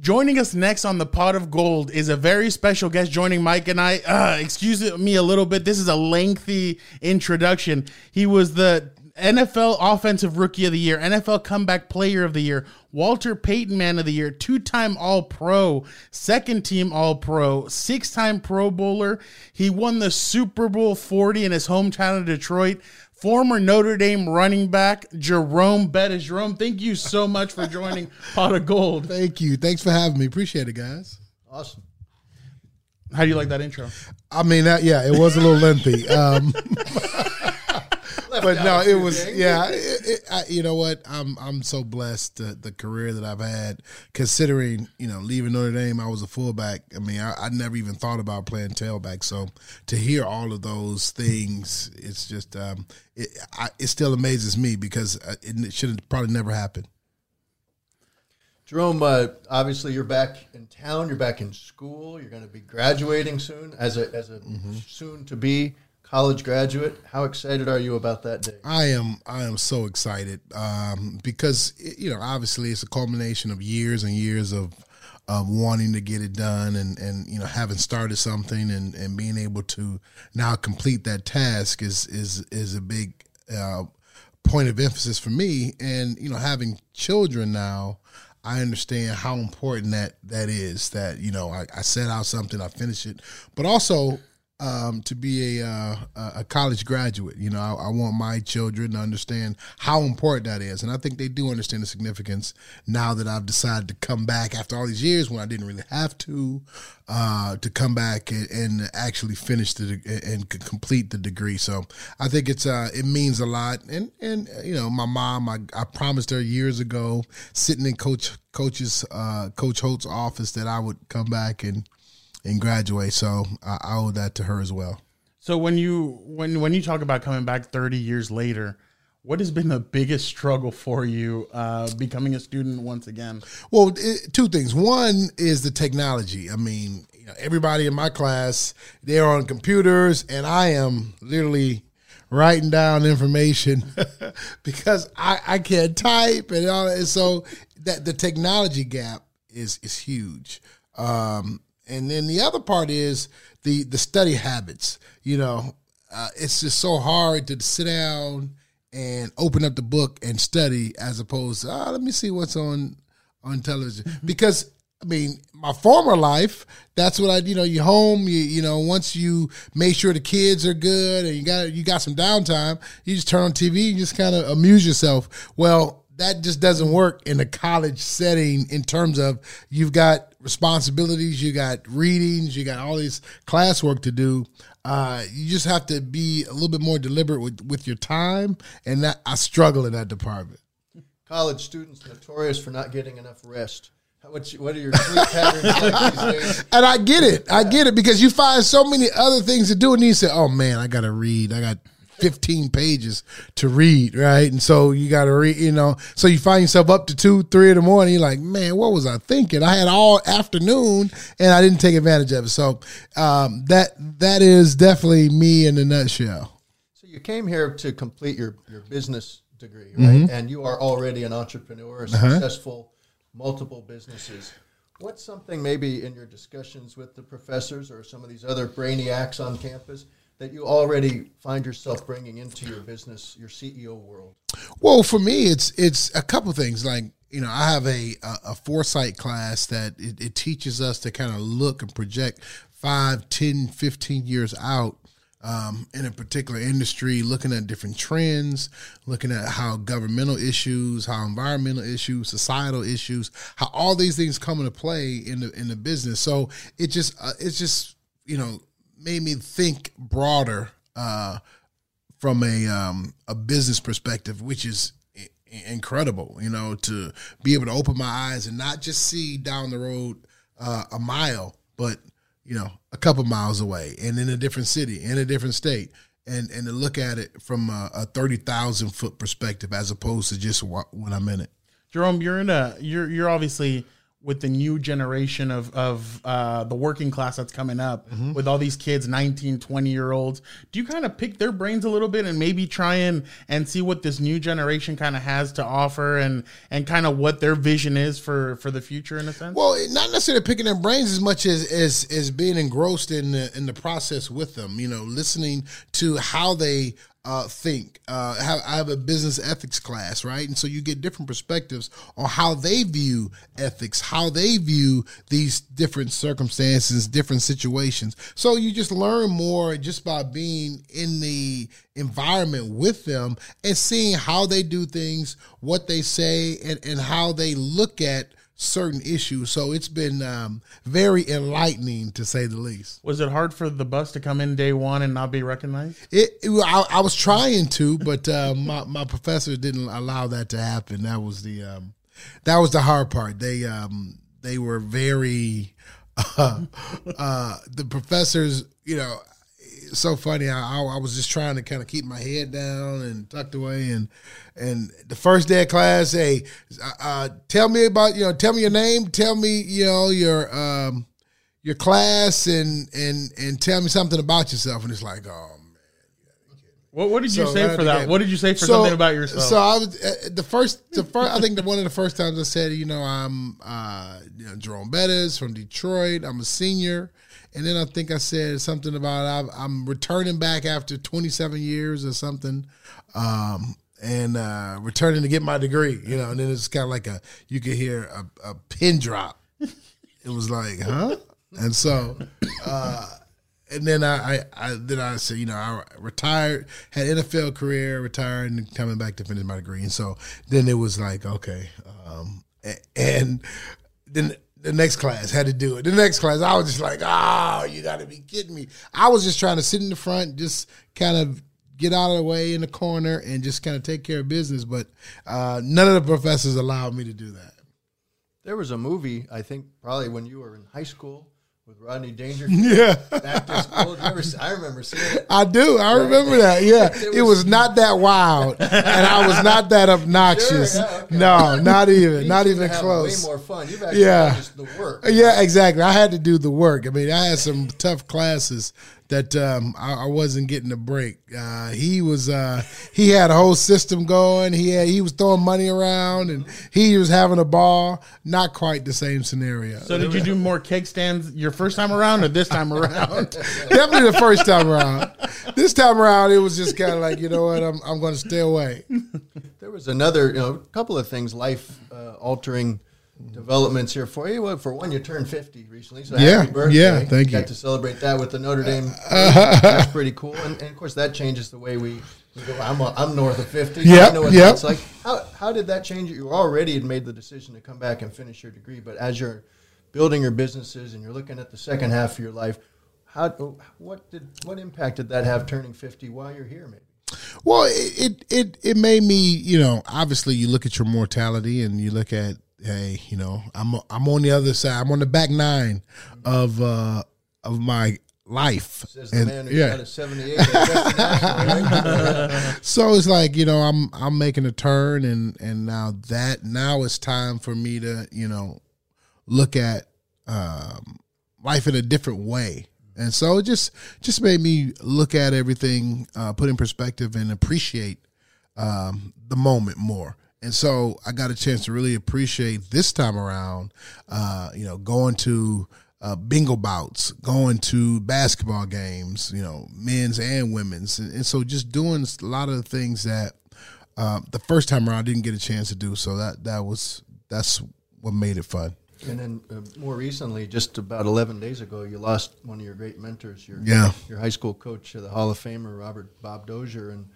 Joining us next on the Pot of Gold is a very special guest joining Mike and I. Uh, excuse me a little bit. This is a lengthy introduction. He was the NFL Offensive Rookie of the Year, NFL Comeback Player of the Year, Walter Payton Man of the Year, two time All Pro, second team All Pro, six time Pro Bowler. He won the Super Bowl 40 in his hometown of Detroit. Former Notre Dame running back Jerome Bettis. Jerome, thank you so much for joining Pot of Gold. Thank you. Thanks for having me. Appreciate it, guys. Awesome. How do you like that intro? I mean, that, yeah, it was a little lengthy. Um, but no, it was yeah. It, it, I, you know what? I'm I'm so blessed the, the career that I've had. Considering you know leaving Notre Dame, I was a fullback. I mean, I, I never even thought about playing tailback. So to hear all of those things, it's just um, it, I, it still amazes me because uh, it should have probably never happened. Jerome, uh, obviously you're back in town. You're back in school. You're going to be graduating soon as a as a mm-hmm. soon to be college graduate. How excited are you about that day? I am. I am so excited um, because you know, obviously, it's a culmination of years and years of of wanting to get it done and and you know having started something and and being able to now complete that task is is is a big uh, point of emphasis for me. And you know, having children now. I understand how important that that is. That you know, I, I set out something, I finish it, but also um, to be a uh, a college graduate. You know, I, I, want my children to understand how important that is, and I think they do understand the significance now that I've decided to come back after all these years when I didn't really have to uh, to come back and, and, actually finish the and complete the degree. So I think it's uh, it means a lot, and and you know, my mom, I, I promised her years ago, sitting in Coach Coach's uh, Coach Holtz's office, that I would come back and and graduate. So I, I owe that to her as well. So when you when when you talk about coming back 30 years later, what has been the biggest struggle for you uh, becoming a student once again? Well, it, two things. One is the technology. I mean, you know, everybody in my class they're on computers, and I am literally writing down information because I, I can't type and all. And so that the technology gap is is huge. Um, and then the other part is the the study habits. You know, uh, it's just so hard to sit down and open up the book and study as opposed to oh, let me see what's on on television mm-hmm. because I mean, my former life, that's what I, you know, you home, you, you know, once you make sure the kids are good and you got, you got some downtime, you just turn on TV and just kind of amuse yourself. Well, that just doesn't work in a college setting in terms of you've got responsibilities, you got readings, you got all these classwork to do. Uh, you just have to be a little bit more deliberate with, with your time, and that I struggle in that department. College students notorious for not getting enough rest. What, what are your sleep patterns like? And I get it. I get it because you find so many other things to do, and you say, "Oh man, I got to read. I got 15 pages to read, right? And so you got to read, you know, so you find yourself up to two, three in the morning. You're like, man, what was I thinking? I had all afternoon and I didn't take advantage of it. So um, that that is definitely me in a nutshell. So you came here to complete your, your business degree, right? Mm-hmm. And you are already an entrepreneur, uh-huh. successful, multiple businesses. What's something maybe in your discussions with the professors or some of these other brainiacs on campus that you already find yourself bringing into your business, your CEO world? Well, for me, it's it's a couple things. Like you know, I have a a, a foresight class that it, it teaches us to kind of look and project five, 10, 15 years out um, in a particular industry, looking at different trends, looking at how governmental issues, how environmental issues, societal issues, how all these things come into play in the in the business. So it just uh, it's just you know made me think broader uh, from a um, a business perspective, which is incredible. You know, to be able to open my eyes and not just see down the road uh, a mile, but you know, a couple miles away, and in a different city, in a different state, and and to look at it from a, a thirty thousand foot perspective as opposed to just wh- when I'm in it. Jerome, you're in a you're you're obviously with the new generation of of uh, the working class that's coming up Mm-hmm. with all these kids 19 20 year olds do you kind of pick their brains a little bit and maybe try and and see what this new generation kind of has to offer and and kind of what their vision is for for the future in a sense Well, not necessarily picking their brains as much as as, as being engrossed in the, in the process with them. You know, listening to how they uh, think. Uh, have, I have a business ethics class, right? And so you get different perspectives on how they view ethics, how they view these different circumstances, different situations. So you just learn more just by being in the environment with them and seeing how they do things, what they say, and, and how they look at certain issues. So it's been um, very enlightening to say the least. was it hard for the bus to come in day one and not be recognized It, it- I, I was trying to, but uh, my my professor didn't allow that to happen. That was the um, that was the hard part. They um, they were very uh, uh, the professors. You know, it's so funny. I, I, I was just trying to kind of keep my head down and tucked away, and and the first day of class, hey, uh, tell me about you know, tell me your name, tell me you know your um, your class, and and and tell me something about yourself. And it's like, oh man. what, what did you say for that what did you say for So- something about yourself So I was uh, the first, the first. I think the one of the first times I said, you know, I'm uh, you know, Jerome Bettis from Detroit. I'm a senior, and then I think I said something about I'm, I'm returning back after 27 years or something, um, and uh, returning to get my degree. You know, and then it's kind of like a you could hear a, a pin drop. It was like, huh? And so. Uh, and then I, I, I then I said, you know, I retired, had NFL career, retired, and coming back to finish my degree. And so then it was like, okay, um, a- and then the next class had to do it. The next class, I was just like, oh, you got to be kidding me. I was just trying to sit in the front, just kind of get out of the way in the corner, and just kind of take care of business. But uh, none of the professors allowed me to do that. There was a movie, I think, probably when you were in high school with Rodney Dangerfield. Yeah. Back to school. Did you ever see- I remember seeing it. I do. I remember that. Yeah, It it was- was not that wild, and I was not that obnoxious. Sure, yeah, okay. No, not even, You not even close. Way more fun. You've actually Yeah. just the work. Yeah, exactly. I had to do the work. I mean, I had some tough classes that um, I, I wasn't getting a break. Uh, he was uh, he had a whole system going. He had he was throwing money around and he was having a ball. Not quite the same scenario. so did you do more cake stands your first time around or this time around Definitely the first time around. This time around, it was just kind of like you know what, I'm I'm going to stay away. There was another, you know, a couple of things, life uh, altering developments here for you. Well, for one, you turned 50 recently, so Yeah, birthday. yeah, thank you. Got you. to celebrate that with the Notre Dame. Uh, that's pretty cool, and, and of course that changes the way we. we go. I'm I'm north of 50. so Yep, I know what yep. that's like. How how did that change? it? You already had made the decision to come back and finish your degree, but as you're building your businesses and you're looking at the second half of your life, how what did what impact did that have turning 50 while you're here? Maybe. Well, it it it made me, you know, obviously you look at your mortality and you look at, hey, you know, I'm I'm on the other side. I'm on the back nine of uh of my life. Says the And, man who yeah. got a 78 at Augusta National, right? So it's like you know I'm I'm making a turn and and now that now it's time for me to you know look at um, life in a different way. And so it just just made me look at everything, uh, put in perspective, and appreciate um, the moment more. And so I got a chance to really appreciate this time around. Uh, you know, going to uh, Bengal Bouts, going to basketball games, you know, men's and women's, and, and so just doing a lot of the things that uh, the first time around I didn't get a chance to do. So that that was that's what made it fun. And then uh, more recently, just about 11 days ago, you lost one of your great mentors, your Yeah. your high school coach, the Hall of Famer Robert Bob Dozier. And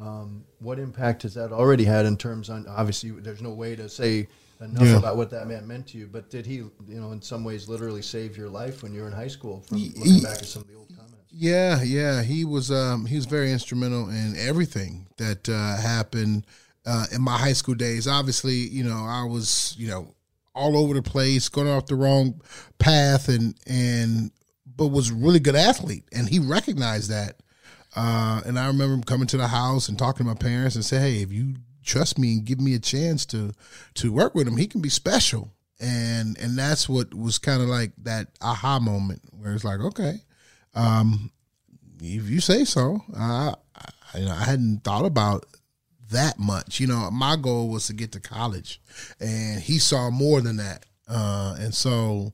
um, what impact has that already had in terms on? Obviously, there's no way to say enough Yeah. about what that man meant to you. But did he, you know, in some ways, literally save your life when you were in high school? From looking back at some of the old comments. Yeah, yeah, he was um, he was very instrumental in everything that uh, happened uh, in my high school days. Obviously, you know, I was you know all over the place, going off the wrong path, and and but was a really good athlete, and he recognized that. Uh, and I remember coming to the house and talking to my parents and say, "Hey, if you trust me and give me a chance to to work with him, he can be special." And and that's what was kind of like that aha moment where it's like, okay, um, if you say so, I, I, you know, I hadn't thought about that much. You know, my goal was to get to college, and he saw more than that, uh, and so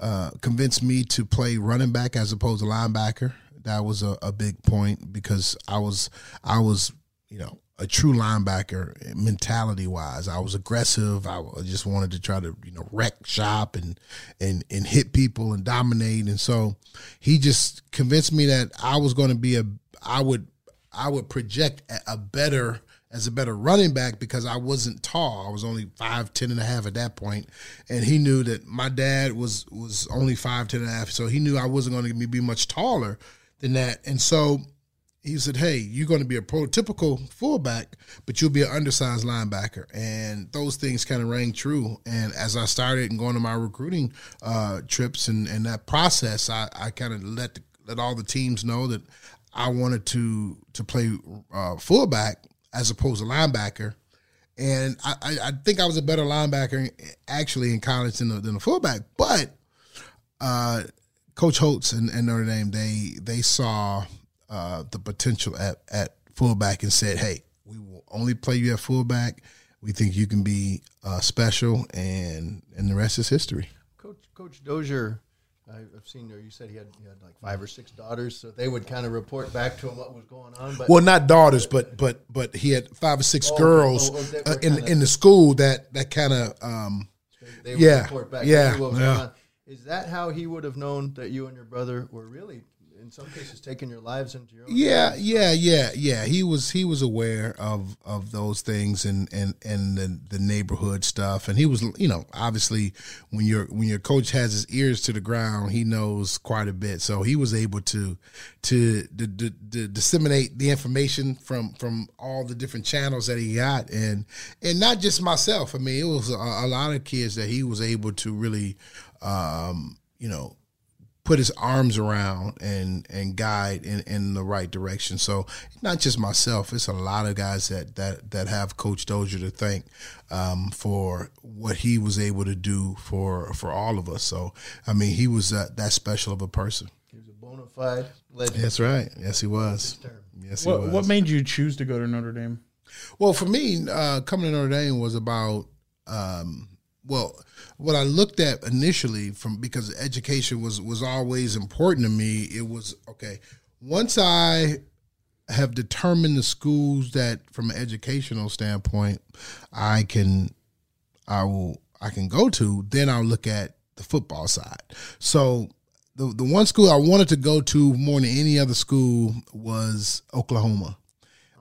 uh, convinced me to play running back as opposed to linebacker. That was a, a big point because I was I was you know a true linebacker mentality wise. I was aggressive. I just wanted to try to you know wreck shop and and and hit people and dominate. And so he just convinced me that I was going to be a I would I would project a better as a better running back because I wasn't tall. I was only five, ten and a half at that point. And he knew that my dad was was only five, ten and a half. So he knew I wasn't going to be much taller than that. And so he said, Hey, you're going to be a prototypical fullback, but you'll be an undersized linebacker. And those things kind of rang true. And as I started and going to my recruiting uh, trips and, and that process, I, I kind of let let all the teams know that I wanted to to play uh, fullback as opposed to linebacker. And I, I, think I was a better linebacker actually in college than a, than a fullback. But uh, Coach Holtz and, and, Notre Dame, they they saw uh, the potential at, at fullback and said, hey, we will only play you at fullback. We think you can be uh, special, and and the rest is history. Coach Coach Dozier I've seen there. You said he had he had like five or six daughters, so they would kind of report back to him what was going on. But well, not daughters, but but but he had five or six oh, girls oh, oh, uh, in in the school that that kind of um, they would yeah report back yeah, yeah. Is that how he would have known that you and your brother were really in some cases taking your lives into your own yeah hands. yeah yeah yeah. He was he was aware of of those things and and and the, the neighborhood stuff. And he was you know obviously when your when your coach has his ears to the ground he knows quite a bit. So he was able to to, to, to, to disseminate the information from from all the different channels that he got. And and not just myself. I mean it was a, a lot of kids that he was able to really um you know put his arms around and and guide in, in the right direction. So not just myself, it's a lot of guys that that that have Coach Dozier to thank um, for what he was able to do for for all of us. So I mean, he was that, that special of a person. He was a bona fide legend. That's right. Yes, he was. Yes, what, he was. What made you choose to go to Notre Dame? Well, for me, uh, coming to Notre Dame was about um, well what I looked at initially from because education was was always important to me, it was okay. Once I have determined the schools that from an educational standpoint I can I will I can go to, then I'll look at the football side. So the the one school I wanted to go to more than any other school was Oklahoma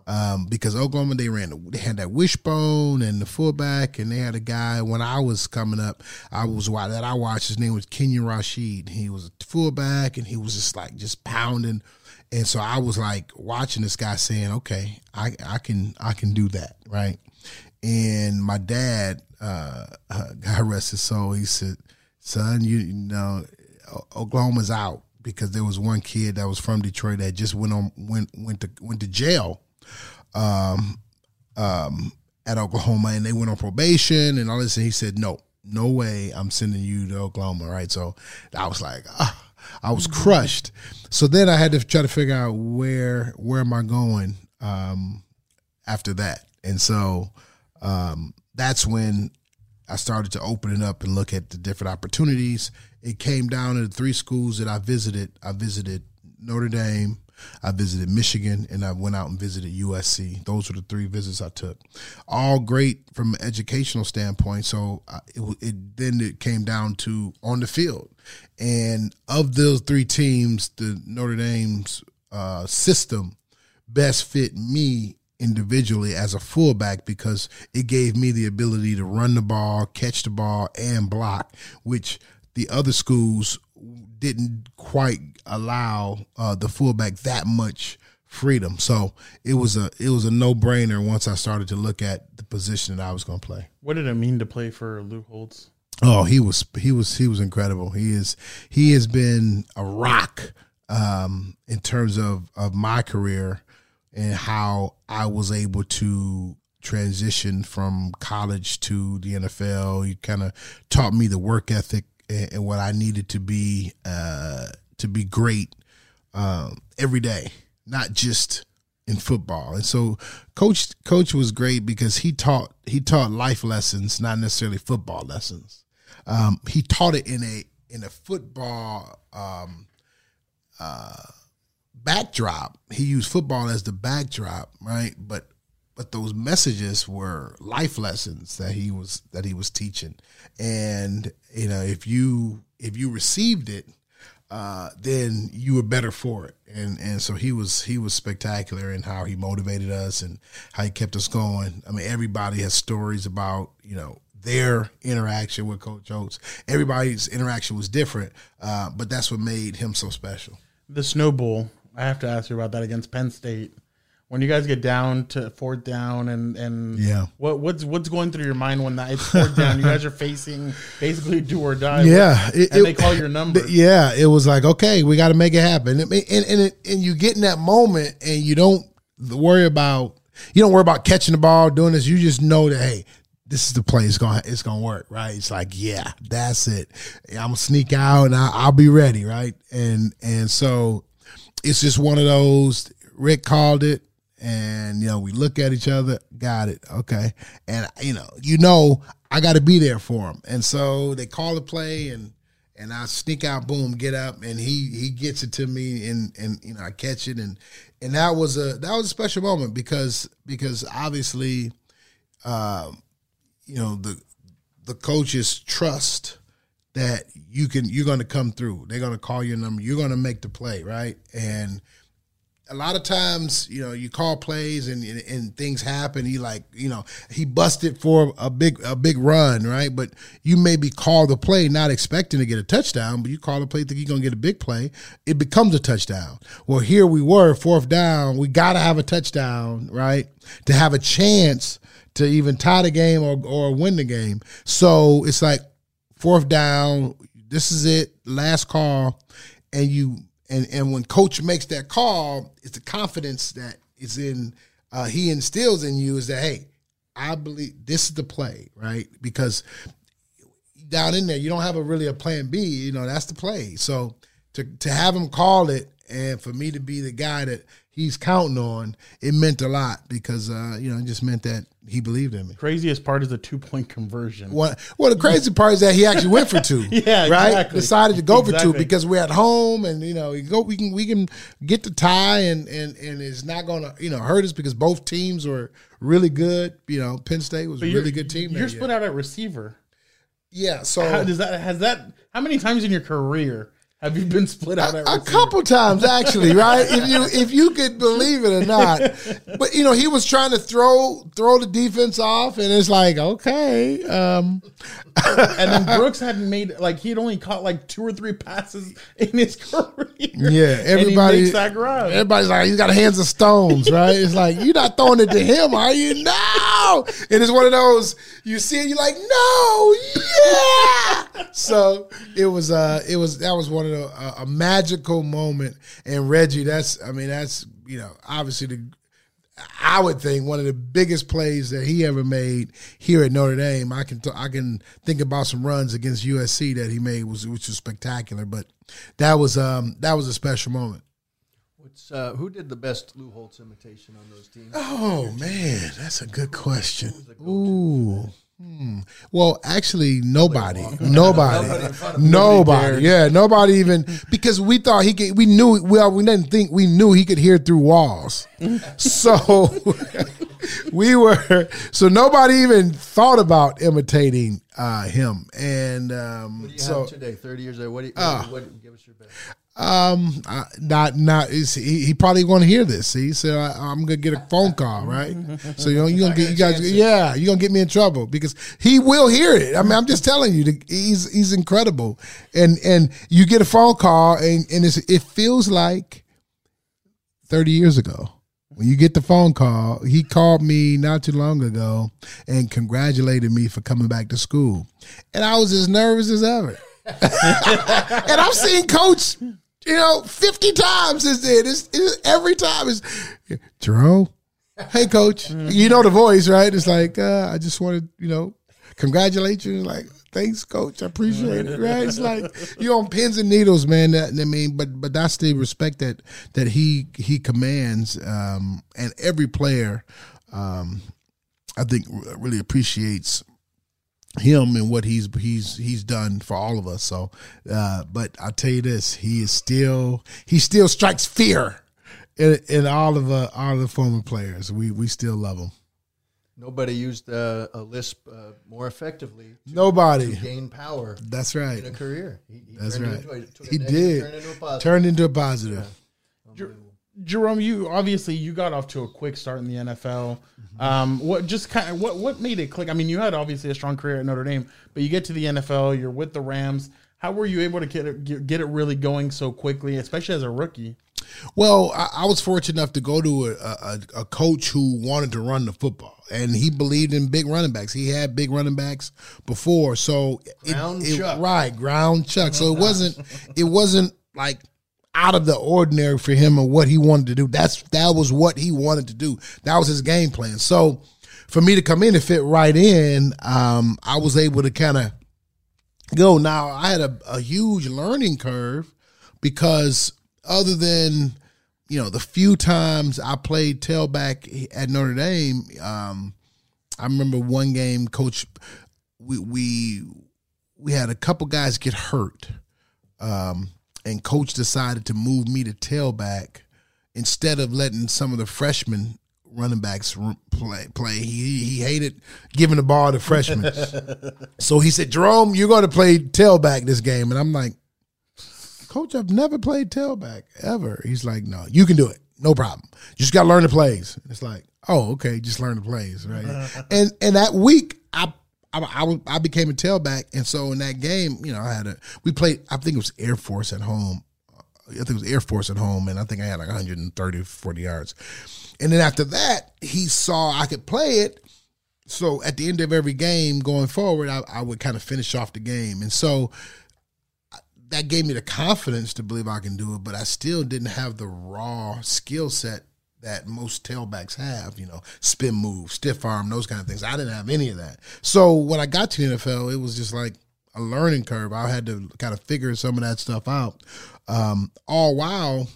um, because Oklahoma they ran they had that wishbone and the fullback and they had a guy when I was coming up I was why that I watched his name was Kenyon Rasheed he was a fullback and he was just like just pounding. And so I was like watching this guy saying okay I I can I can do that right? And my dad uh, uh God rest his soul he said son you, you know Oklahoma's out because there was one kid that was from Detroit that just went on went went to went to jail um, um, at Oklahoma, and they went on probation and all this. And he said, "No, no way, I'm sending you to Oklahoma." Right? So I was like, ah, I was crushed. So then I had to try to figure out where where am I going um, after that, and so um, that's when I started to open it up and look at the different opportunities. It came down to the three schools that I visited. I visited Notre Dame, I visited Michigan and I went out and visited USC. Those were the three visits I took. All great from an educational standpoint. So it, it then it came down to on the field, and of those three teams, the Notre Dame's uh, system best fit me individually as a fullback because it gave me the ability to run the ball, catch the ball, and block, which the other schools didn't quite allow uh, the fullback that much freedom. So it was a it was a no brainer once I started to look at the position that I was going to play. What did it mean to play for Lou Holtz? Oh, he was he was he was incredible. He is he has been a rock um, in terms of of my career and how I was able to transition from college to the NFL. He kind of taught me the work ethic and, and, what I needed to be uh, to be great um, every day, not just in football. And so coach coach was great because he taught he taught life lessons, not necessarily football lessons. Um, he taught it in a in a football um, uh, backdrop. He used football as the backdrop, right? But but those messages were life lessons that he was that he was teaching, and you know if you if you received it, uh, then you were better for it. And and so he was he was spectacular in how he motivated us and how he kept us going. I mean, everybody has stories about you know their interaction with Coach Holtz Everybody's interaction was different, uh, but that's what made him so special. The snowball. I have to ask you about that against Penn State. When you guys get down to fourth down and and yeah, what what's what's going through your mind when that it's fourth down? You guys are facing basically do or die. Yeah, it, and it, they call your number. Yeah, it was like okay, we got to make it happen. And and and, and you get in that moment and you don't worry about you don't worry about catching the ball, doing this. You just know that hey, this is the play. It's gonna it's gonna work, right? It's like, yeah, that's it. I'm gonna sneak out and I, will be ready, right? And and so it's just one of those. Rick called it, and you know we look at each other. Got it, okay. And you know, you know, I got to be there for him. And so they call the play, and and I sneak out, boom, get up, and he he gets it to me, and and you know I catch it, and and that was a that was a special moment because because obviously. Um, you know the the coaches trust that you can you're going to come through. They're going to call your number. You're going to make the play, right? And a lot of times, you know, you call plays and, and, and things happen. He like, you know, he busted for a big a big run, right? But you maybe call the play not expecting to get a touchdown, but you call the play think you're gonna get a big play. It becomes a touchdown. Well, here we were, fourth down. We got to have a touchdown, right, to have a chance to even tie the game or, or win the game. So it's like fourth down, this is it, last call, and you and and when coach makes that call, it's the confidence that is in uh, he instills in you is that hey, I believe this is the play, right? Because down in there, you don't have a really a plan B. You know, that's the play. So to to have him call it, and for me to be the guy that he's counting on, it meant a lot because uh, you know it just meant that he believed in me. Craziest part is the two point conversion. Well, well, the crazy part is that he actually went for two. yeah, right. Exactly. Decided to go exactly. for two because we're at home and you know we go we can we can get the tie and and and it's not going to you know hurt us because both teams were really good. You know, Penn State was but a really good team. You're split out at receiver. Yeah. So how does that has that how many times in your career have you been split out? A, a couple times, actually, right? if you if you could believe it or not, but you know he was trying to throw throw the defense off, and it's like okay. Um. and then Brooks hadn't made like he'd only caught like two or three passes in his career. Yeah, everybody. Everybody's like he's got hands of stones, right? It's like you're not throwing it to him, are you? No. And it's one of those you see it, you're like no, yeah. so it was uh it was that was one of the a, a magical moment. And Reggie, that's I mean that's you know obviously the I would think one of the biggest plays that he ever made here at Notre Dame. I can t- I can think about some runs against USC that he made was which was spectacular. But that was um that was a special moment. What's uh, who did the best Lou Holtz imitation on those teams? Oh man, that's a good question. Ooh. Hmm. Well, actually, nobody, nobody, nobody, yeah, nobody even because we thought he could. We knew well, we didn't think we knew he could hear through walls. so we were so nobody even thought about imitating uh, him. And um, what do you so have today, thirty years later, what do you, uh, what, give us your best? Um, not not he, he probably going to hear this. See, so I, am gonna get a phone call, right? So you know you gonna get you guys, yeah, you gonna get me in trouble because he will hear it. I mean, I'm just telling you, he's he's incredible, and and you get a phone call and and it feels like thirty years ago. when you get the phone call, he called me not too long ago and congratulated me for coming back to school. And I was as nervous as ever. and I've seen coach, you know, 50 times is then. It's, it's every time is Jerome. Hey coach. You know the voice, right? It's like, uh, I just wanted, you know, congratulate you. Like, thanks, coach. I appreciate it. Right? It's like you're on pins and needles, man. That, I mean, but but that's the respect that that he he commands, um, and every player, um, I think, really appreciates him and what he's he's he's done for all of us. So, uh, but I'll tell you this: he is still he still strikes fear in, in all of uh, all of the former players. We we still love him. Nobody used uh, a lisp uh, more effectively. To, Nobody to gain power. That's right. In a career, he, he That's right. Into a, He did. Turned into a positive. Turned into a positive. Jerome, you obviously you got off to a quick start in the NFL. Um, what just kind of what what made it click? I mean, you had obviously a strong career at Notre Dame, but you get to the NFL, you're with the Rams. How were you able to get it get it really going so quickly, especially as a rookie? Well, I, I was fortunate enough to go to a, a, a coach who wanted to run the football, and he believed in big running backs. He had big running backs before, so it- Ground it, Chuck. right, ground chuck. So it wasn't it wasn't like out of the ordinary for him and what he wanted to do. That's that was what he wanted to do. That was his game plan. So for me to come in and fit right in, um, I was able to kind of go. Now I had a, a huge learning curve because other than you know the few times I played tailback at Notre Dame, um, I remember one game, coach, we we we had a couple guys get hurt, um, and coach decided to move me to tailback instead of letting some of the freshmen running backs play. Play. He he hated giving the ball to freshmen, so he said, "Jerome, you're going to play tailback this game," and I'm like. Coach, I've never played tailback ever. He's like, no, you can do it. No problem. You just got to learn the plays. It's like, oh, okay, just learn the plays, right? and and that week, I, I I I became a tailback, and so in that game, you know, I had a we played. I think it was Air Force at home. I think it was Air Force at home, and I think I had like 130, 40 yards. And then after that, he saw I could play it. So at the end of every game going forward, I, I would kind of finish off the game. And so that gave me the confidence to believe I can do it, but I still didn't have the raw skill set that most tailbacks have, you know, spin move, stiff arm, those kind of things. I didn't have any of that. So when I got to the NFL, it was just like a learning curve. I had to kind of figure some of that stuff out. Um, all while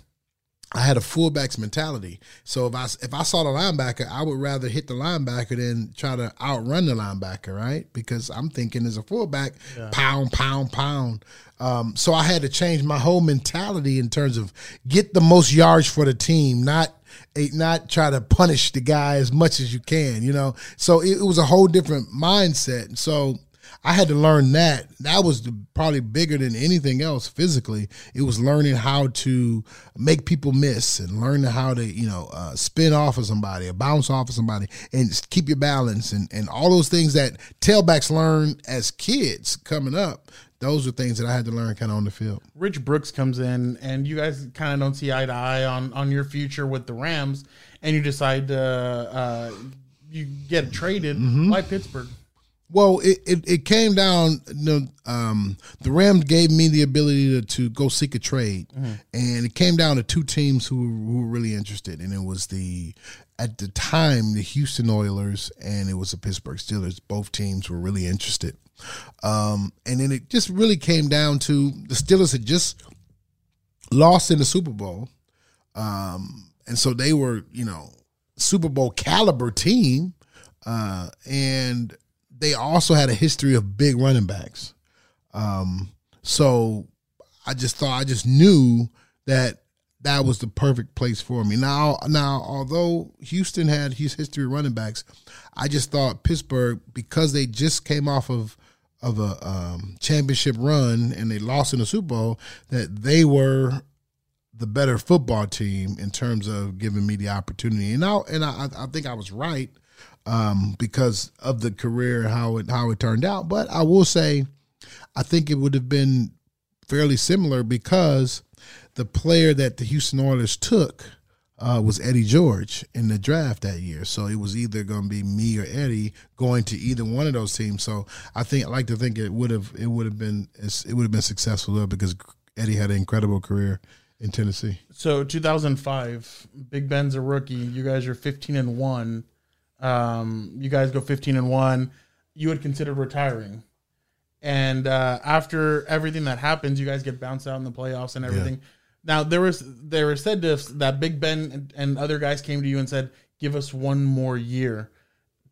I had a fullback's mentality. So if I if I saw the linebacker, I would rather hit the linebacker than try to outrun the linebacker, right? Because I'm thinking as a fullback, pound, pound, pound. Um, so I had to change my whole mentality in terms of get the most yards for the team, not eh, not try to punish the guy as much as you can, you know. So it, it was a whole different mindset. So I had to learn that. That was the, probably bigger than anything else physically. It was learning how to make people miss and learning how to, you know, uh, spin off of somebody or bounce off of somebody and keep your balance and, and all those things that tailbacks learn as kids coming up. Those are things that I had to learn kind of on the field. Rich Brooks comes in, and you guys kind of don't see eye to eye on on your future with the Rams, and you decide to uh, you get traded. Why Pittsburgh? Well, it, it, it came down. You know, um, the Rams gave me the ability to, to go seek a trade, and it came down to two teams who, who were really interested, and it was the at the time the Houston Oilers and it was the Pittsburgh Steelers. Both teams were really interested, um, and then it just really came down to the Steelers had just lost in the Super Bowl, um, and so they were you know Super Bowl caliber team, uh, and they also had a history of big running backs. Um, so I just thought I just knew that that was the perfect place for me. Now, now although Houston had his history running backs, I just thought Pittsburgh because they just came off of of a um, championship run and they lost in the Super Bowl that they were the better football team in terms of giving me the opportunity. And I and I, I think I was right um, because of the career how it how it turned out. But I will say, I think it would have been fairly similar because the player that the Houston Oilers took uh, was Eddie George in the draft that year. So it was either going to be me or Eddie going to either one of those teams. So I think I like to think it would have it would have been it would have been successful though because Eddie had an incredible career in Tennessee. So 2005, Big Ben's a rookie. You guys are 15 and one. Um, you guys go 15 and one. You had considered retiring, and uh, after everything that happens, you guys get bounced out in the playoffs and everything. Now there was there was said to us that Big Ben and, and other guys came to you and said, "Give us one more year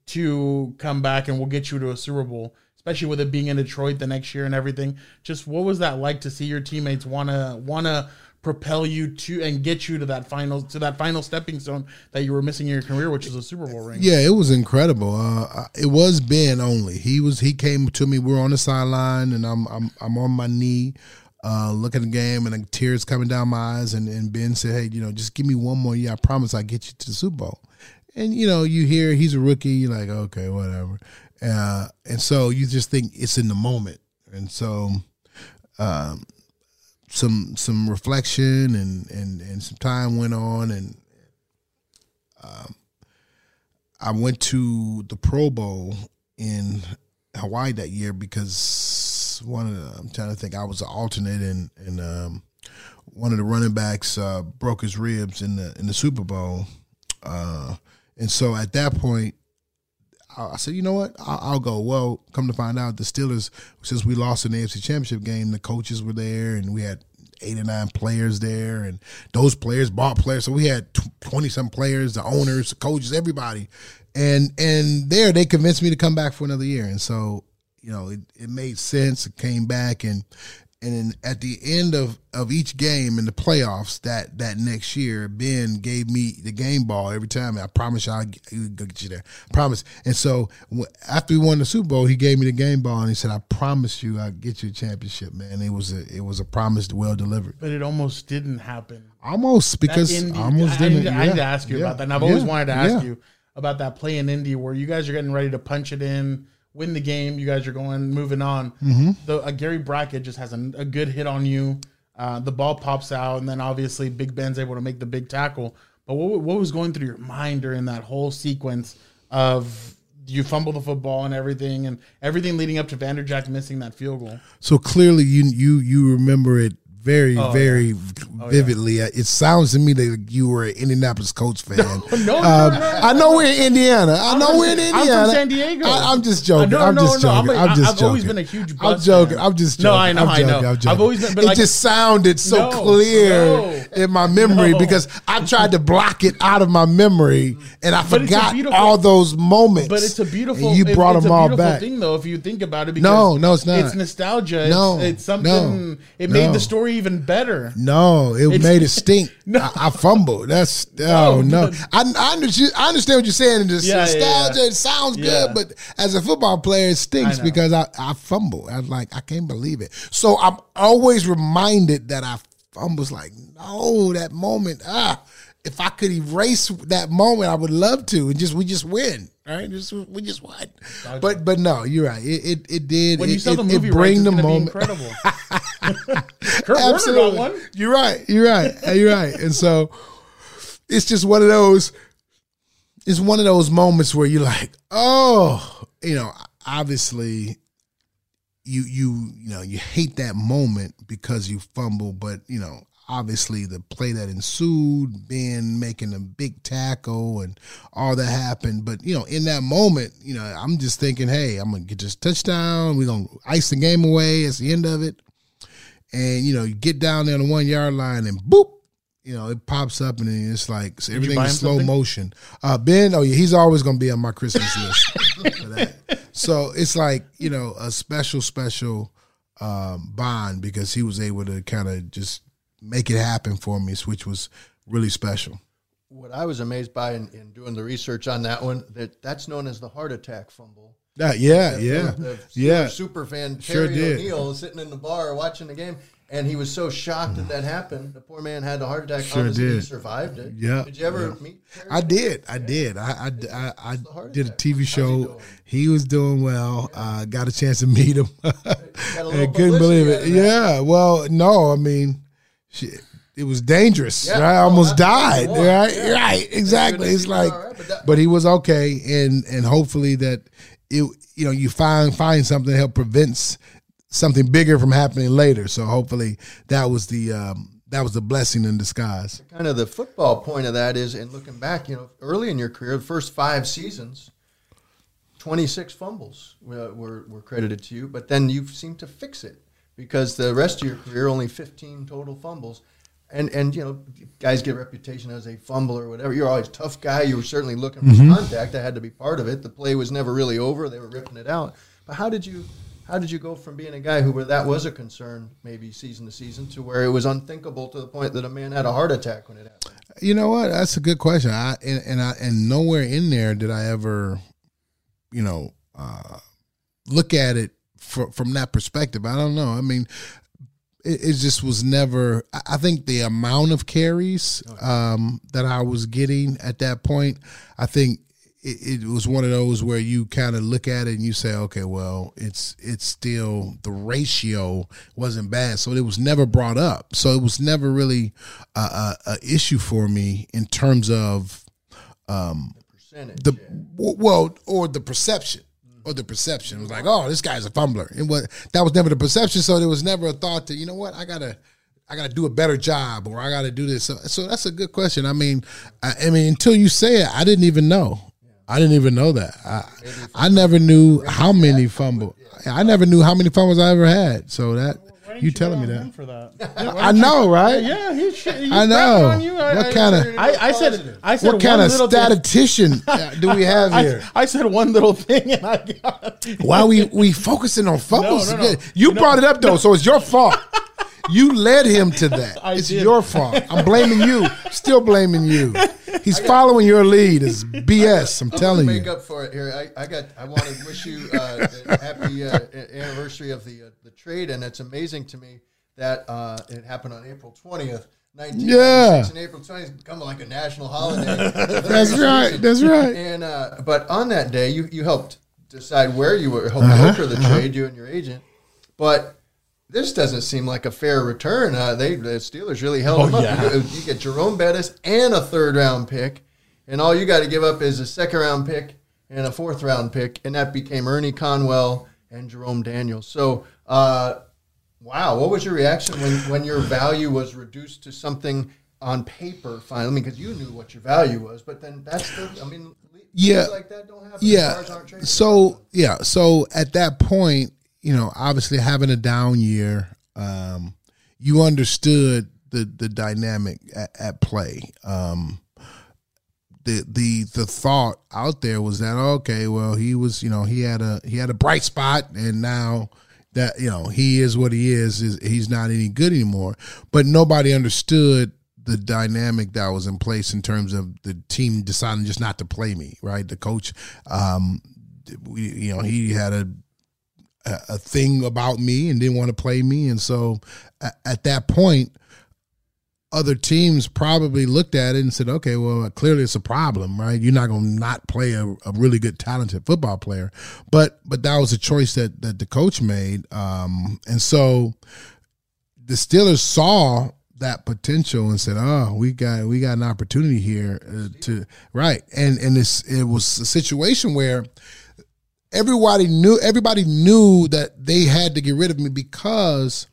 to come back, and we'll get you to a Super Bowl." Especially with it being in Detroit the next year and everything. Just what was that like to see your teammates wanna wanna propel you to and get you to that final to that final stepping stone that you were missing in your career, which is a Super Bowl ring. Yeah, it was incredible. Uh, it was Ben only. He was he came to me. We are on the sideline, and I'm I'm I'm on my knee, uh, looking at the game, and the tears coming down my eyes. And, and Ben said, "Hey, you know, just give me one more year. I promise I'll get you to the Super Bowl." And you know, you hear he's a rookie. You're like, okay, whatever. Uh, and so you just think it's in the moment. And so, um, some some reflection and and and some time went on and um, I went to the Pro Bowl in Hawaii that year because one of the, I'm trying to think I was an alternate and and um, one of the running backs uh, broke his ribs in the in the Super Bowl uh, and so at that point I said, you know what? I'll, I'll, go. Well, come to find out, the Steelers, since we lost in the AFC Championship game, the coaches were there, and we had eight or nine players there, and those players bought players. So we had twenty some players, the owners, the coaches, everybody, and and there they convinced me to come back for another year, and so you know it, it made sense. It came back, and and then at the end of, of each game in the playoffs that, that next year, Ben gave me the game ball every time. I promise you I'll get, get you there. I promise. And so after we won the Super Bowl, he gave me the game ball and he said, I promise you I'll get you a championship, man. It was a it was a promise well delivered. But it almost didn't happen. Almost because Indy, almost didn't. I need, to, yeah. I need to ask you yeah. about that. And I've yeah. always wanted to ask you about that play in Indy where you guys are getting ready to punch it in – win the game. You guys are going moving on. Mm-hmm. The uh, Gary Brackett just has a, a good hit on you. Uh, the ball pops out, and then obviously Big Ben's able to make the big tackle. But what, what was going through your mind during that whole sequence of you fumble the football and everything, and everything leading up to Vanderjagt missing that field goal? So clearly, you you you remember it very, oh, very yeah. oh, vividly. Yeah. It sounds to me that you were an Indianapolis Colts fan. No, no, um, no, no, I know we're in Indiana. I know we're in Indiana. I'm from San Diego. I, am just joking. I'm just joking. I'm, just I've always been a huge. I'm joking. Fan. I'm just joking. No, I know. I'm joking. I know. I'm joking. I've always been. But it like, just sounded so clear in my memory because I tried to block it out of my memory and I forgot all those moments. But it's a beautiful. you brought them all back. Thing though, if you think about it, no, no, it's not. It's nostalgia. No, it's something. It made the story even better. No, it it's, made it stink. no. I, I, fumbled. That's oh no. I, I, understand, I understand what you're saying. It's yeah, nostalgia. Yeah, yeah. It sounds good, but as a football player, it stinks I because I, I fumble. I was like I can't believe it. So I'm always reminded that I fumbles. Like no, that moment. Ah, if I could erase that moment, I would love to, and just we just win. Right, just, we just. Gotcha. But but no, you're right. It it, it did. When it, you saw the movie, it bring the moment. incredible. Kurt Absolutely. Warner got one. You're right. You're right. You're right. And so it's just one of those. It's one of those moments where you're like, oh, you know, obviously you you you know you hate that moment because you fumble, but you know obviously the play that ensued, Ben making a big tackle and all that happened. But, you know, in that moment, you know, I'm just thinking, hey, I'm going to get this touchdown. We're going to ice the game away. It's the end of it. And, you know, you get down there on the one yard line and boop, you know, it pops up and it's like so everything is slow something? motion. Uh, ben, oh yeah, he's always going to be on my Christmas list for that. So it's like, you know, a special, special um, bond because he was able to kind of just make it happen for me, which was really special. What I was amazed by in, in doing the research on that one, that that's known as the heart attack fumble. Uh, yeah, yeah, the, the yeah. Super fan Terry did. O'Neill sitting in the bar watching the game, and he was so shocked that that happened. The poor man had a heart attack. Sure Obviously, did. He survived it. Yeah. Did you ever yeah. meet? Terry? I did. I did. I I, I, I did a TV show. He, he, was doing well. Yeah. Uh, got a chance to meet him. I couldn't believe it. Yeah. Well, no. I mean, shit it was dangerous. Yeah. right? I almost that's died. Right, Yeah. right, exactly. It's see he was like, all right, but that- but he was okay, and and hopefully that it, you know, you find find something that help prevents something bigger from happening later. So hopefully that was the um, that was the blessing in disguise. kind of the football point of that is, in looking back, you know, early in your career, the first five seasons, 26 fumbles were, were, were credited to you, but then you seem to fix it because the rest of your career, only 15 total fumbles. And, and you know, guys get a reputation as a fumbler or whatever. You're always a tough guy. You were certainly looking for contact. That had to be part of it. The play was never really over. They were ripping it out. But how did you how did you go from being a guy who where that was a concern maybe season to season to where it was unthinkable to the point that a man had a heart attack when it happened? You know what? That's a good question. I and, and I and nowhere in there did I ever, you know, uh, look at it fr- from that perspective. I don't know. I mean, it, it just was never. I- I think the amount of carries um, that I was getting at that point, I think it, it was one of those where you kind of look at it and you say, okay, well, it's it's still the ratio wasn't bad, so it was never brought up. So it was never really a, a, a issue for me in terms of Percentage. the w- well or the perception or the perception. It was like oh this guy's a fumbler. And what that was never the perception so there was never a thought that you know what i gotta i gotta do a better job or i gotta do this. So, so that's a good question. I mean I, I mean until you say it i didn't even know. I didn't even know that. I i never knew how many fumble i never knew how many fumbles i ever had. So that Why didn't you telling me that for that? i know right Yeah, he should. He's I know. On you. I, What kinda- I, I said. I said. what kind of statistician uh, do we have here I, I said one little thing, and I got. Why we we focusing on fumbles? No, no, no. You brought it up though, so it's your fault. You led him to that. I it's did. your fault. I'm blaming you. Still blaming you. He's following your lead. It's BS. I'm to telling make you. up for it here, I, I got. I want to wish you uh, a happy uh, anniversary of the uh, the trade, and it's amazing to me that uh, it happened on April twentieth, nineteen ninety Yeah. six, and April twentieth become like a national holiday. That's right. That's right. And uh, but on that day, you you helped decide where you were helped Uh-huh, broker the trade, you and your agent, but. This doesn't seem like a fair return. Uh, they the Steelers really held Oh, him up. yeah. You, you get Jerome Bettis and a third round pick, and all you got to give up is a second round pick and a fourth round pick, and that became Ernie Conwell and Jerome Daniels. So, uh, wow, what was your reaction when, when your value was reduced to something on paper? Finally, because you knew what your value was, but then that's the. I mean, Yeah. like that don't happen. Yeah. So yeah. So at that point, you know, obviously having a down year, um, you understood the the dynamic at, at play. Um, the the the thought out there was that okay, well, he was you know he had a he had a bright spot, and now that you know he is what he is, is he's not any good anymore. But nobody understood the dynamic that was in place in terms of the team deciding just not to play me. Right, the coach, um, we you know he had a a, thing about me and didn't want to play me, and so at, at that point other teams probably looked at it and said, okay, well, clearly it's a problem, right? You're not going to not play a, a really good, talented football player. But but that was a choice that that the coach made, um, and so the Steelers saw that potential and said, "Oh, we got we got an opportunity here uh, to right." And and this it was a situation where everybody knew everybody knew that they had to get rid of me because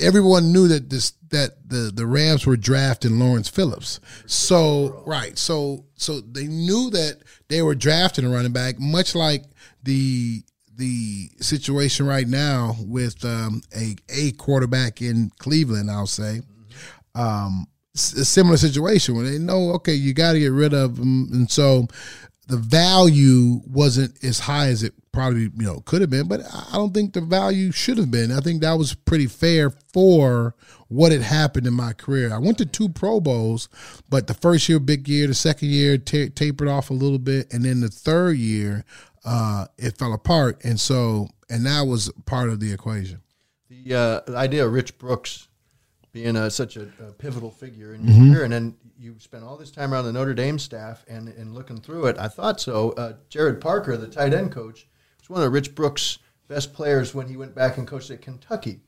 everyone knew that this that the the Rams were drafting Lawrence Phillips. So right, so so they knew that they were drafting a running back, much like the the situation right now with um, a a quarterback in Cleveland. I'll say. Um, a similar situation where they know, okay, you got to get rid of them, and so the value wasn't as high as it probably you know could have been, but I don't think the value should have been. I think that was pretty fair for what had happened in my career. I went to two Pro Bowls, but the first year big year, the second year ta tapered off a little bit, and then the third year uh, it fell apart, and so and that was part of the equation. the uh, idea of Rich Brooks being a, such a, a pivotal figure in Mm-hmm. your career, and then you spent all this time around the Notre Dame staff and, and looking through it. I thought so. Uh, Gerad Parker, the tight end coach, was one of Rich Brooks' best players when he went back and coached at Kentucky.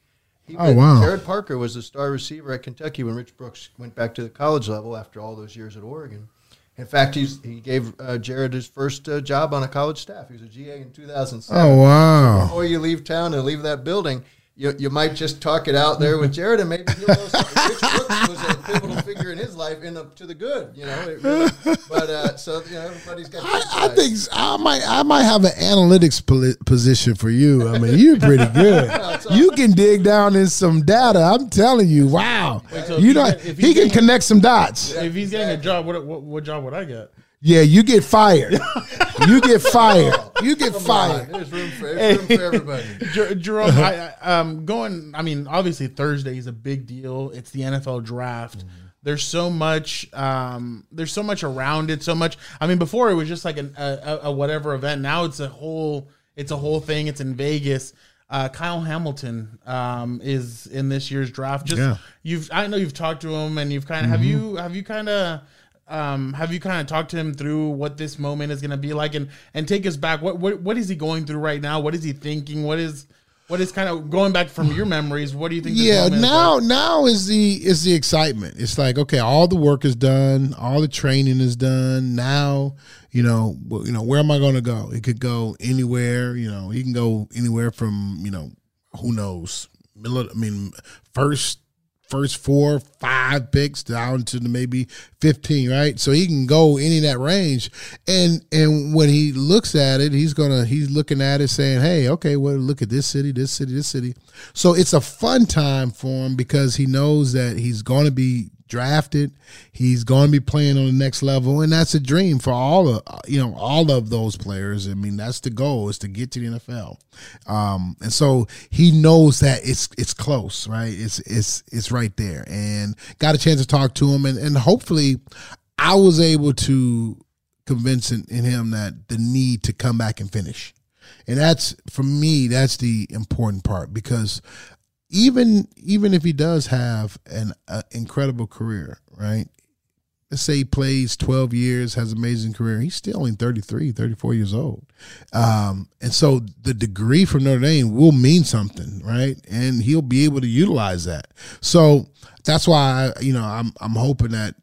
He Oh, went- wow. Gerad Parker was the star receiver at Kentucky when Rich Brooks went back to the college level after all those years at Oregon. In fact, he's, he gave uh, Gerad his first uh, job on a college staff. He was a GA in 2007. Oh wow. Before you leave town and leave that building, you, you might just talk it out there with Gerad, and maybe he'll know something. Rich Brooks was a pivotal figure in his life, in the, to the good, you know. Really, but uh, so you know, everybody's got. I, I think I might I might have an analytics poli- position for you. I mean, you're pretty good. You can dig down in some data. I'm telling you, wow. so you know, he he can get- connect some dots. If he's getting a job, what, what what job would I get? Yeah, you get fired. You get fired. You get Come on, fired. There's room for, there's room for everybody. Jer- Jerome, I, I, um, going. I mean, obviously Thursday is a big deal. It's the NFL draft. There's so much. Um, there's so much around it. So much. I mean, before it was just like an, a, a, a whatever event. Now it's a whole. It's a whole thing. It's in Vegas. Uh, Kyle Hamilton um, is in this year's draft. Just Yeah. you've. I know you've talked to him, and you've kind of. Have you? Have you kind of? Um, have you kind of talked to him through what this moment is going to be like, and and take us back? What what what is he going through right now? What is he thinking? What is what is kind of going back from your memories? What do you think? Yeah, moment is now like? now is the is the excitement. It's like okay, all the work is done, all the training is done. Now, you know, you know, where am I going to go? It could go anywhere. You know, he can go anywhere from you know, who knows? Middle, I mean, first first four, five picks down to the maybe fifteen, right? So he can go any that range. And and when he looks at it, he's gonna he's looking at it saying, Hey, okay, well look at this city, this city, this city. So it's a fun time for him because he knows that he's gonna be drafted. He's going to be playing on the next level, and that's a dream for all of you know all of those players. I mean, that's the goal is to get to the NFL, um, and so he knows that it's it's close, right? It's it's it's right there, and got a chance to talk to him, and and hopefully, I was able to convince in, in him that the need to come back and finish, and that's for me that's the important part because even even if he does have an uh, incredible career, right? Let's say he plays 12 years, has amazing career. He's still only 33, 34 years old. Um, and so the degree from Notre Dame will mean something, right? And he'll be able to utilize that. So that's why, I, you know, I'm, I'm hoping that,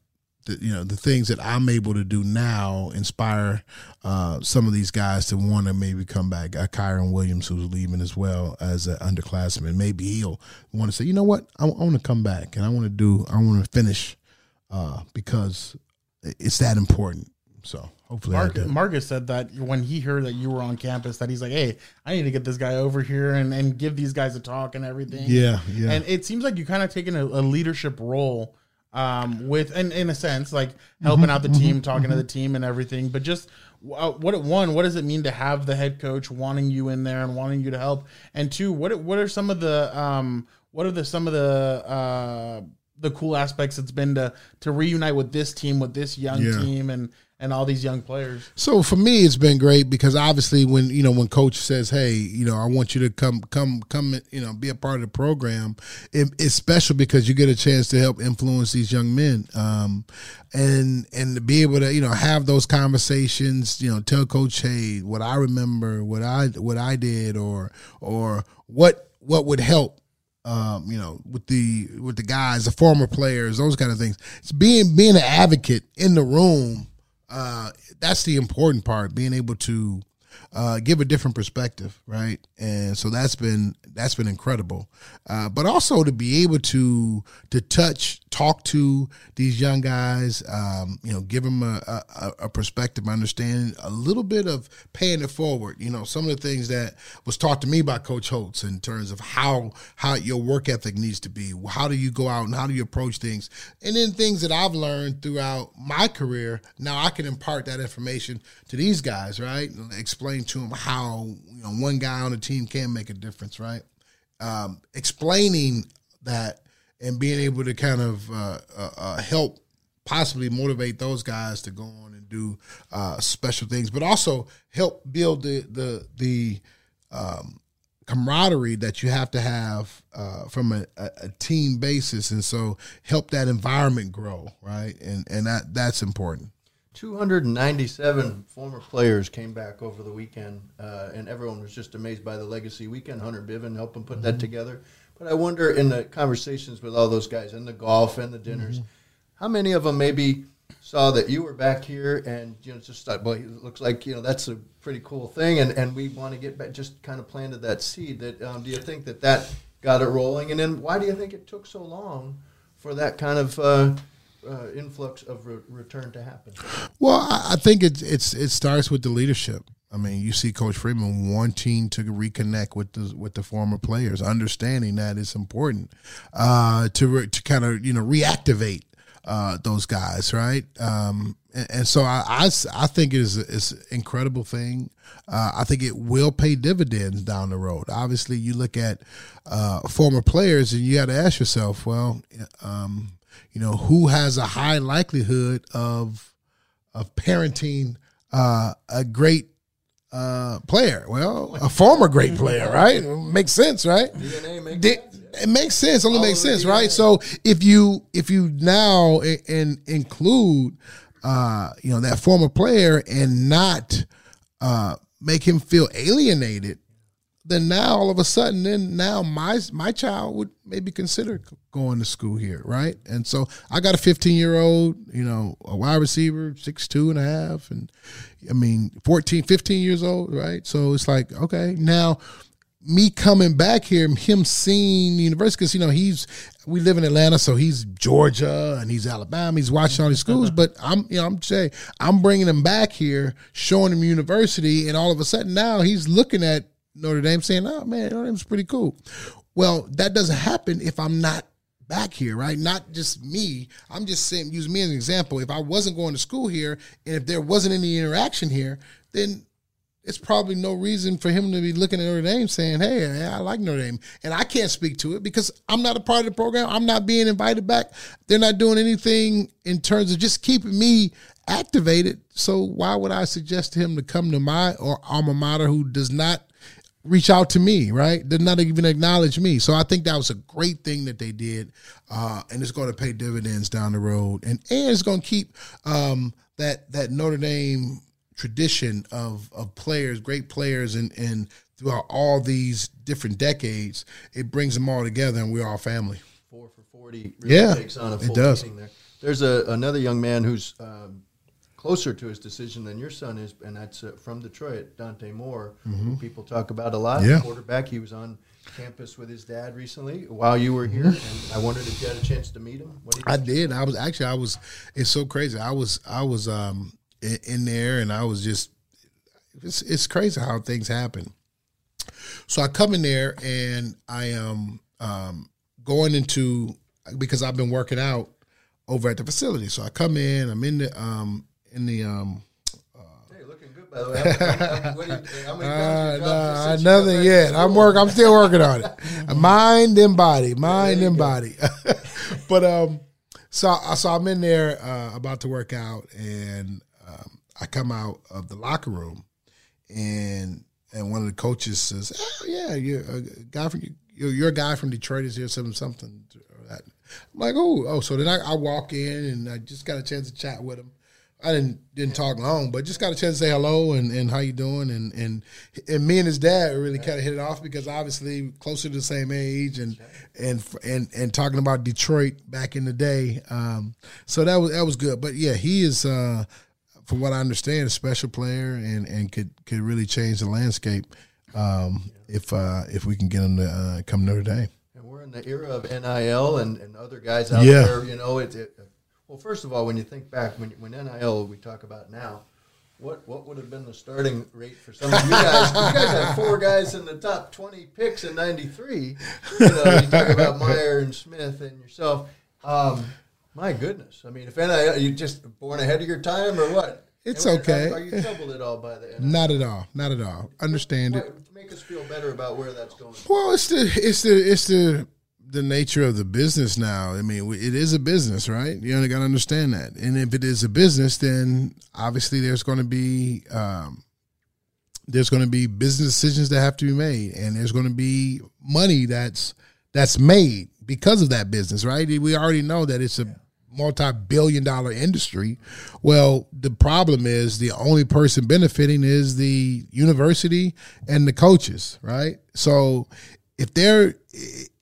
the, you know, the things that I'm able to do now inspire uh, some of these guys to want to maybe come back. Uh, Kyren Williams, who's leaving as well as an underclassman, maybe he'll want to say, you know what, I, want to come back and I want to do, I want to finish uh, because it's that important. So hopefully, Mark. Marcus said that when he heard that you were on campus, that he's like, "Hey, I need to get this guy over here and, and give these guys a talk and everything." yeah, yeah, And it seems like you kind of taken a, a leadership role um, with, and in a sense, like helping out the team, talking to the team and everything. But just uh, what it one, what does it mean to have the head coach wanting you in there and wanting you to help? And two, what what are some of the um, what are the some of the uh, the cool aspects it's been to to reunite with this team, with this young Yeah. team, and and all these young players. So for me, it's been great because obviously, when you know, when coach says, "Hey, you know, I want you to come, come, come, you know, be a part of the program," it, it's special because you get a chance to help influence these young men, um, and and to be able to, you know, have those conversations. You know, tell coach, "Hey, what I remember, what I what I did, or or what what would help." um, you know, with the with the guys, the former players, those kind of things. It's being being an advocate in the room. Uh, that's the important part. Being able to uh, give a different perspective, right? And so that's been that's been incredible. Uh, but also to be able to to touch, talk to these young guys, um, you know, give them a, a, a perspective, understanding a little bit of paying it forward. You know, some of the things that was taught to me by Coach Holtz in terms of how how your work ethic needs to be. How do you go out and how do you approach things, and then things that I've learned throughout my career. Now I can impart that information to these guys, right? And explain to them how you know one guy on the team can make a difference, right? Um, explaining that and being able to kind of uh, uh, uh, help possibly motivate those guys to go on and do uh, special things, but also help build the the the um, camaraderie that you have to have uh, from a, a, a team basis, and so help that environment grow, right? And and that that's important. 297 former players came back over the weekend, uh, and everyone was just amazed by the legacy weekend. Hunter Bivin helped them put that together. But I wonder in the conversations with all those guys and the golf and the dinners, Mm-hmm. how many of them maybe saw that you were back here and you know just thought, well, it looks like you know that's a pretty cool thing, and, and we want to get back. Just kind of planted that seed. That um, do you think that that got it rolling? And then why do you think it took so long for that kind of uh, uh, influx of re- return to happen? Well, I, I think it, it's it starts with the leadership. I mean, you see Coach Freeman wanting to reconnect with the with the former players, understanding that it's important uh, to re, to kind of you know reactivate uh, those guys, right? Um, and, and so I think it is it's an incredible thing. Uh, I think it will pay dividends down the road. Obviously, you look at uh, former players, and you got to ask yourself, well, um, you know, who has a high likelihood of of parenting uh, a great uh, player. Well, a former great player, right? Makes sense, right? DNA make Di- it makes sense. Only All makes sense, right? So if you if you now i- in, include uh, you know that former player and not uh, make him feel alienated, then now all of a sudden, then now my my child would maybe consider going to school here, right? And so I got a 15 year old, you know, a wide receiver, six two and a half, and I mean 14, 15 years old, right? So it's like okay, now me coming back here, him seeing the university, because you know he's we live in Atlanta, so he's Georgia and he's Alabama. He's watching all these schools, but I'm you know I'm saying I'm bringing him back here, showing him university, and all of a sudden now he's looking at Notre Dame, saying, "Oh man, Notre Dame's pretty cool." Well, that doesn't happen if I'm not back here, right? Not just me. I'm just saying, use me as an example. If I wasn't going to school here, and if there wasn't any interaction here, then it's probably no reason for him to be looking at Notre Dame saying, "Hey, I like Notre Dame," and I can't speak to it because I'm not a part of the program. I'm not being invited back. They're not doing anything in terms of just keeping me activated. So why would I suggest to him to come to my or alma mater who does not reach out to me, right? Did not even acknowledge me. So I think that was a great thing that they did, uh, and it's going to pay dividends down the road, and and it's going to keep um, that that Notre Dame tradition of of players, great players, and and throughout all these different decades, it brings them all together, and we're all family. four for forty really Yeah, takes on a it full does. there. There's a another young man who's um, closer to his decision than your son is, and that's uh, from Detroit, Dante Moore. who People talk about a lot. Mm-hmm. Yeah. quarterback. He was on campus with his dad recently while you were here, and I wondered if you had a chance to meet him. Mm-hmm. I did. I was actually. I was. It's so crazy. I was. I was um in, in there, and I was just. It's it's crazy how things happen. So I come in there, and I am um going into because I've been working out over at the facility. So I come in. I'm in the um in the um. Hey, looking good by the way. How, how, what do you, how many Uh, pounds you dropped nah, since you got nothing yet. I'm work. I'm still working on it. Mind and body. Mind and body. but um, so I- so I'm in there uh, about to work out, and um, I come out of the locker room, and and one of the coaches says, "Oh yeah, you're a guy from you're, you're a guy from Detroit is here, something something." Or that. I'm like, oh, oh. So then I, I walk in, and I just got a chance to chat with him. I didn't didn't talk long, but just got a chance to say hello and, and how you doing and and and me and his dad really kind of hit it off because obviously closer to the same age and and and and talking about Detroit back in the day. Um, so that was that was good. But yeah, he is uh, from what I understand a special player and and could could really change the landscape um, if uh, if we can get him to uh, come Notre Dame. And we're in the era of NIL and, and other guys out Yeah. there. You know, it, it. Well, first of all, when you think back, when when NIL we talk about now, what what would have been the starting rate for some of you guys? you guys had four guys in the top twenty picks in '93. You know, you talk about Mirer and Smith and yourself. Um, my goodness, I mean, if NIL, are you just born ahead of your time or what? It's And okay. Are, are you troubled at all by the NIL? Not at all. Not at all. Understand it. Make us feel better about where that's going. Well, it's the it's the it's the the nature of the business now. I mean, it is a business, right? You only got to understand that. And if it is a business, then obviously there's going to be um, there's going to be business decisions that have to be made, and there's going to be money that's that's made because of that business, right? We already know that it's a multi-billion dollar industry. Well, the problem is the only person benefiting is the university and the coaches, right? So if they're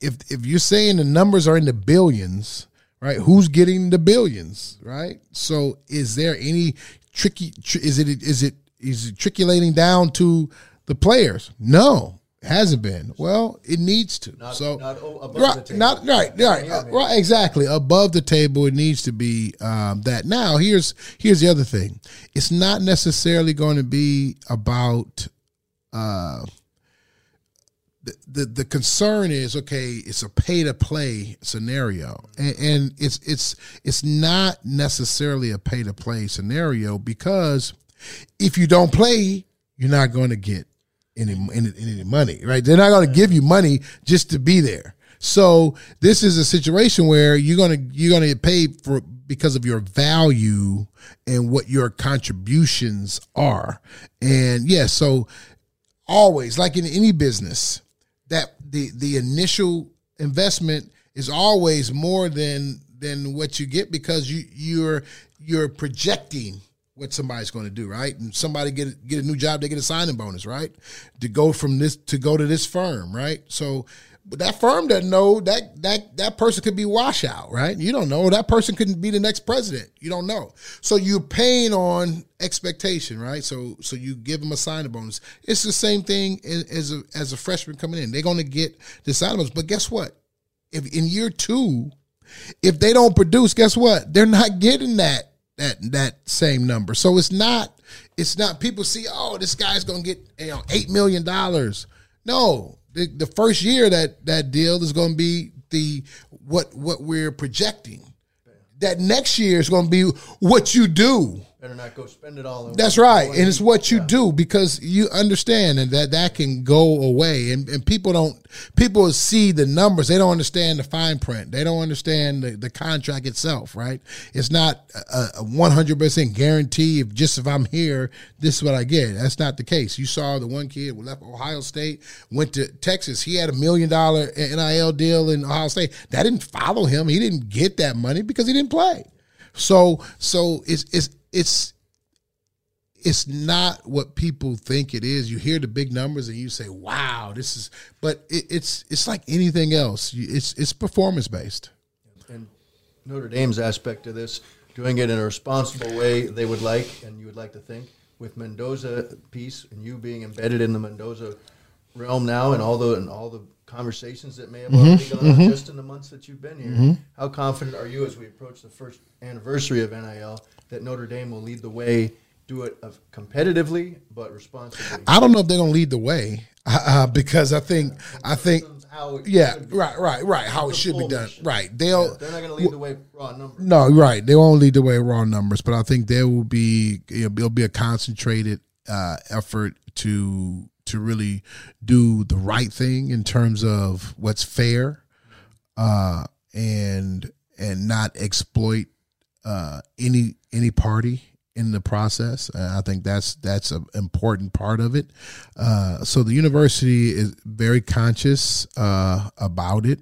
if if you're saying the numbers are in the billions, right? Who's getting the billions, right? So is there any tricky? Tr- is it is it is it trickulating down to the players? No, hasn't been. Well, it needs to. Not- so not right, not right, right, uh, right. Exactly, above the table, it needs to be um, that. Now, here's here's the other thing. It's not necessarily going to be about. Uh, the, the the concern is okay. It's a pay to play scenario, and, and it's it's it's not necessarily a pay to play scenario because if you don't play, you're not going to get any, any any money, right? They're not going to give you money just to be there. So this is a situation where you're gonna you're gonna get paid for because of your value and what your contributions are, and yeah, so always like in any business that the the initial investment is always more than than what you get because you you're you're projecting what somebody's going to do right? And somebody get get a new job they get a signing bonus right? To go from this to go to this firm right? So but that firm doesn't know that that that person could be washout, right? You don't know that person couldn't be the next president. You don't know. So you're paying on expectation, right? So so you give them a signing bonus. It's the same thing as a, as a freshman coming in. They're going to get the signing bonus, but guess what? If in year two, if they don't produce, guess what? They're not getting that that that same number. So it's not it's not people see, oh, this guy's gonna get you know eight million dollars. No, the, first year that that deal is gonna be the what what we're projecting. That next year is gonna be what you do. Better not go spend it all. That's right, and it's what you Yeah. do because you understand and that that can go away, and, and people don't people see the numbers, they don't understand the fine print, they don't understand the, the contract itself, right? It's not a one hundred percent guarantee if just if I'm here, this is what I get. That's not the case. You saw the one kid who left Ohio State, went to Texas, he had a million dollar NIL deal in Ohio State. That didn't follow him. He didn't get that money because he didn't play. So so it's it's it's it's not what people think it is. You hear the big numbers and you say, "Wow, this is," but it, it's it's like anything else. It's it's performance based. and Notre Dame's aspect of this, doing it in a responsible way they would like, and you would like to think, with Mendoza piece and you being embedded in the Mendoza realm now, and all the and all the conversations that may have mm-hmm. already gone on mm-hmm. just in the months that you've been here. Mm-hmm. How confident are you as we approach the first anniversary of NIL that Notre Dame will lead the way, do it of competitively but responsibly? I don't know if they're gonna lead the way uh, because I think I think How it yeah right right right how it should be done right they'll Yeah, they're not going to lead the way raw numbers. No, right. They won't lead the way raw numbers, but I think there will be it'll be a concentrated uh, effort to to really do the right thing in terms of what's fair, uh, and and not exploit uh, any any party in the process. Uh, I think that's that's an important part of it. Uh, so the university is very conscious uh, about it.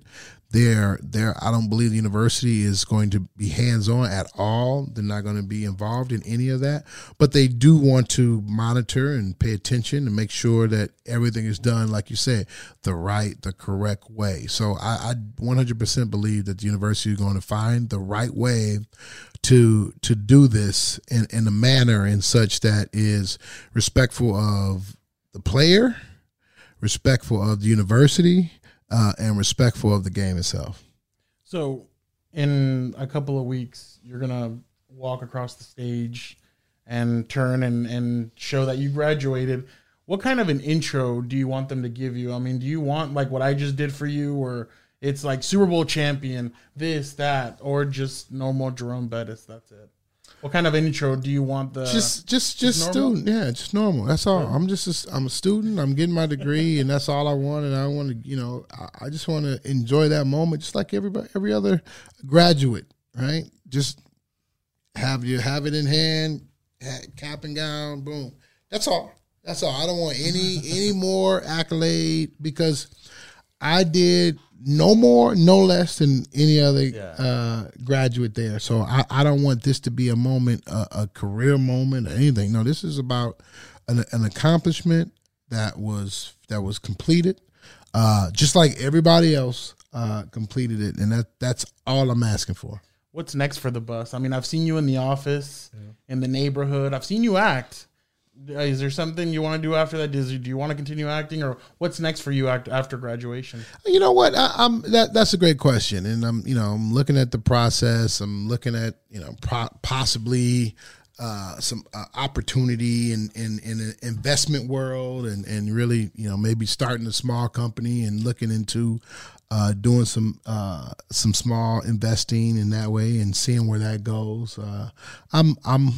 They're, they're, I don't believe the university is going to be hands on at all. They're not going to be involved in any of that, but they do want to monitor and pay attention and make sure that everything is done, like you said, the right, the correct way. So I, I 100% believe that the university is going to find the right way to to do this in, in a manner and such that is respectful of the player, respectful of the university, uh, and respectful of the game itself. So, in a couple of weeks, you're gonna walk across the stage and turn and and show that you graduated. What kind of an intro do you want them to give you? I mean, do you want like what I just did for you, or it's like Super Bowl champion, this, that, or just normal Jerome Bettis? That's it. What kind of intro do you want the? just just just student yeah just normal that's all i'm just a, i'm a student i'm getting my degree and that's all i want and i want to you know i, I just want to enjoy that moment just like everybody every other graduate right just have you have it in hand cap and gown boom that's all that's all i don't want any any more accolade because I did no more, no less than any other uh, graduate there. So I, I don't want this to be a moment, a, a career moment, or anything. No, this is about an, an accomplishment that was that was completed, uh, just like everybody else, uh, completed it, and that that's all I'm asking for. What's next for the bus? I mean, I've seen you in the office, in the neighborhood. I've seen you act. Uh, Is there something you want to do after that? Do you want to continue acting, or what's next for you after graduation? You know what? I, I'm that. That's a great question, and I'm you know I'm looking at the process. I'm looking at you know pro- possibly uh, some uh, opportunity in in in an investment world, and and really you know maybe starting a small company and looking into uh, doing some uh, some small investing in that way and seeing where that goes. Uh, I'm I'm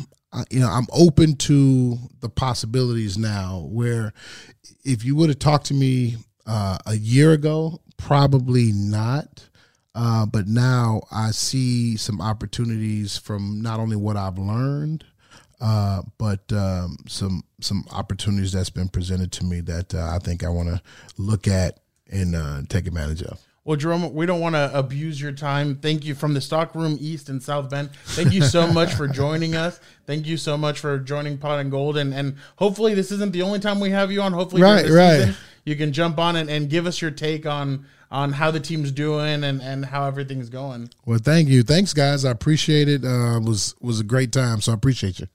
you know I'm open to the possibilities now. Where if you would have talked to me uh, a year ago, probably not. Uh, but now I see some opportunities from not only what I've learned, uh, but um, some some opportunities that's been presented to me that uh, I think I want to look at and uh, take advantage of. Well, Jerome, we don't want to abuse your time. Thank you from the Stockroom East and South Bend. Thank you so much for joining us. Thank you so much for joining Pot and Gold. And, and hopefully, this isn't the only time we have you on. Hopefully, Right, right. season, you can jump on and, and give us your take on on how the team's doing and, and how everything's going. Well, thank you, thanks guys. I appreciate it. Uh, it was was a great time, so I appreciate you.